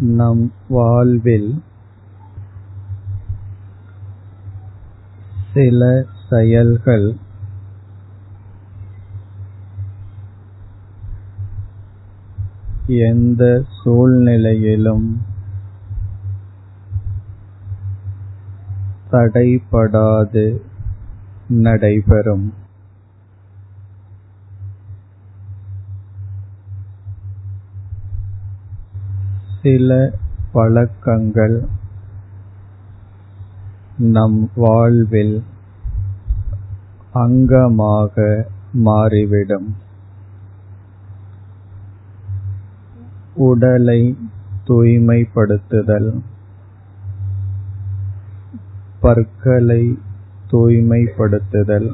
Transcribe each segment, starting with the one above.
நம் வாழ்வில் சில செயல்கள் எந்த சூழ்நிலையிலும் தடைபடாது நடைபெறும். சில பழக்கங்கள் நம் வாழ்வில் அங்கமாக மாறிவிடும். உடலை தூய்மைப்படுத்துதல் பற்களை தூய்மைப்படுத்துதல்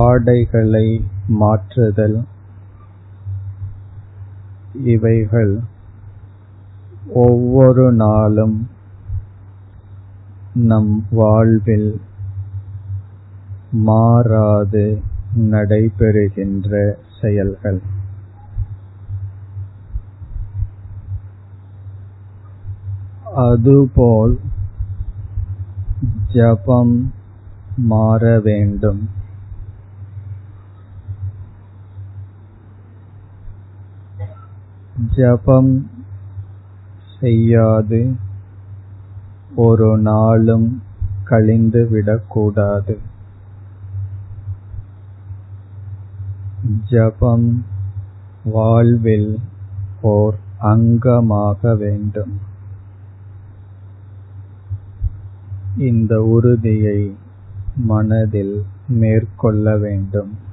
ஆடைகளை மாற்றுதல் இவைகள் ஒவ்வொரு நாளும் நம் வாழ்வில் மாறாது நடைபெறுகின்ற செயல்கள். அதுபோல் ஜபம் மாற வேண்டும். ஜபம் செய்யாது. ஒரு நாளும் கழிந்து விடக்கூடாது. ஜபம் வாழ்வில் ஓர் அங்கமாக வேண்டும். இந்த உறுதியை மனதில் மேற்கொள்ள வேண்டும்.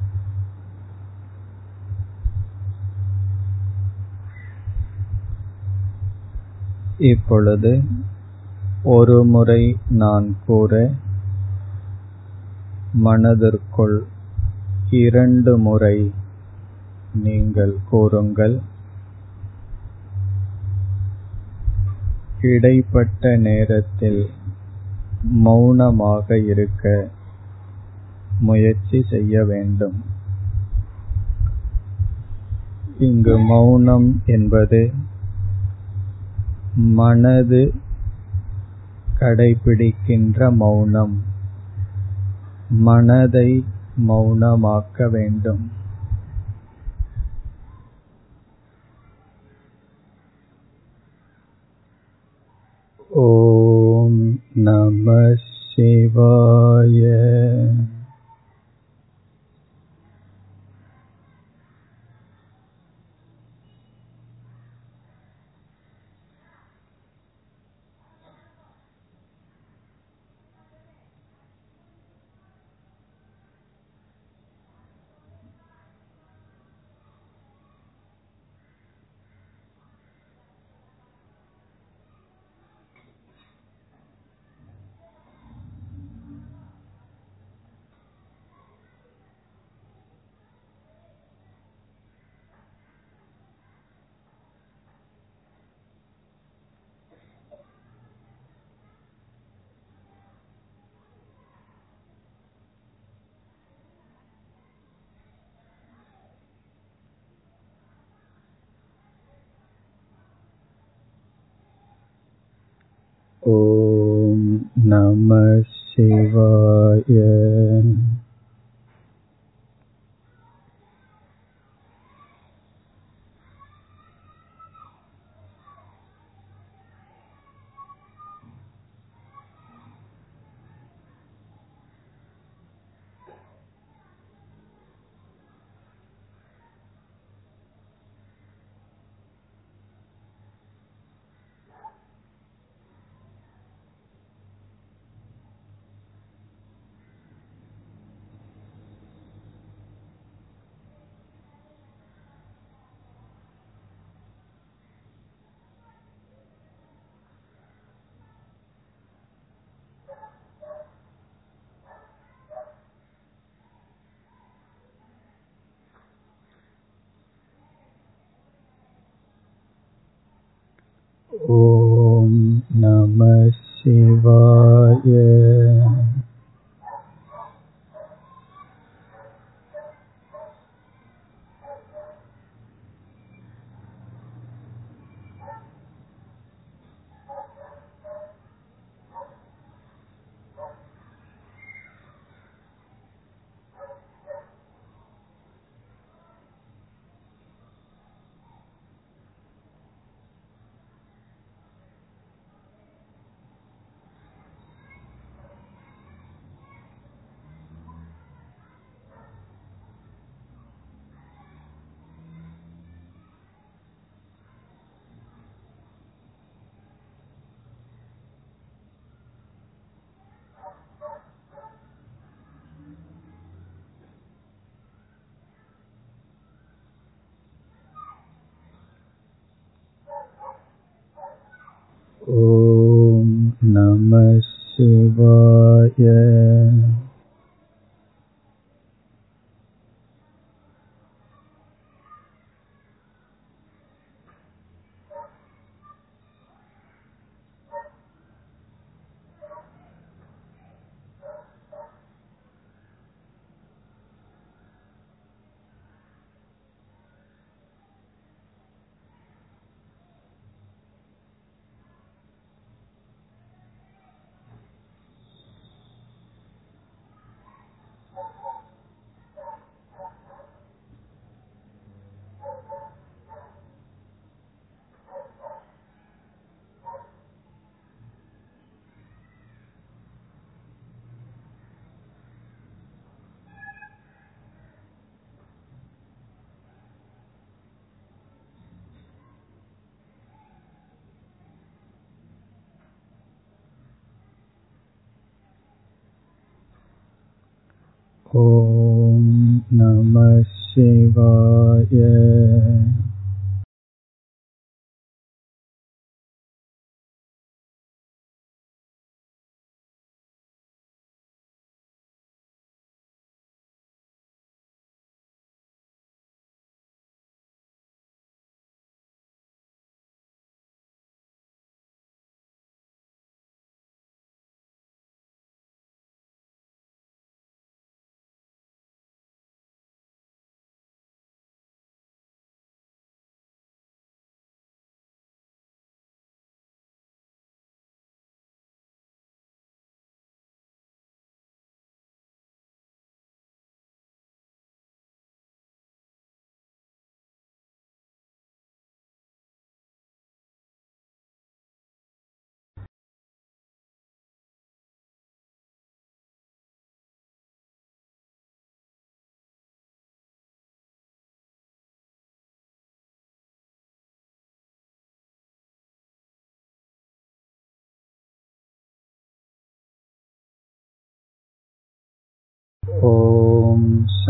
இப்பொழுது ஒரு முறை நான் கூற மனதிற்குள் இரண்டு முறை நீங்கள் கூறுங்கள். இடைப்பட்ட நேரத்தில் மௌனமாக இருக்க முயற்சி செய்ய வேண்டும். இங்கு மௌனம் என்பது மனது கடைபிடிக்கின்ற மௌனம். மனதை மௌனமாக்க வேண்டும். ஓம் நம சிவாய ஓம் நம சிவாய ஓம் நம ॐ नमः शिवाय ॐ नमः शिवाय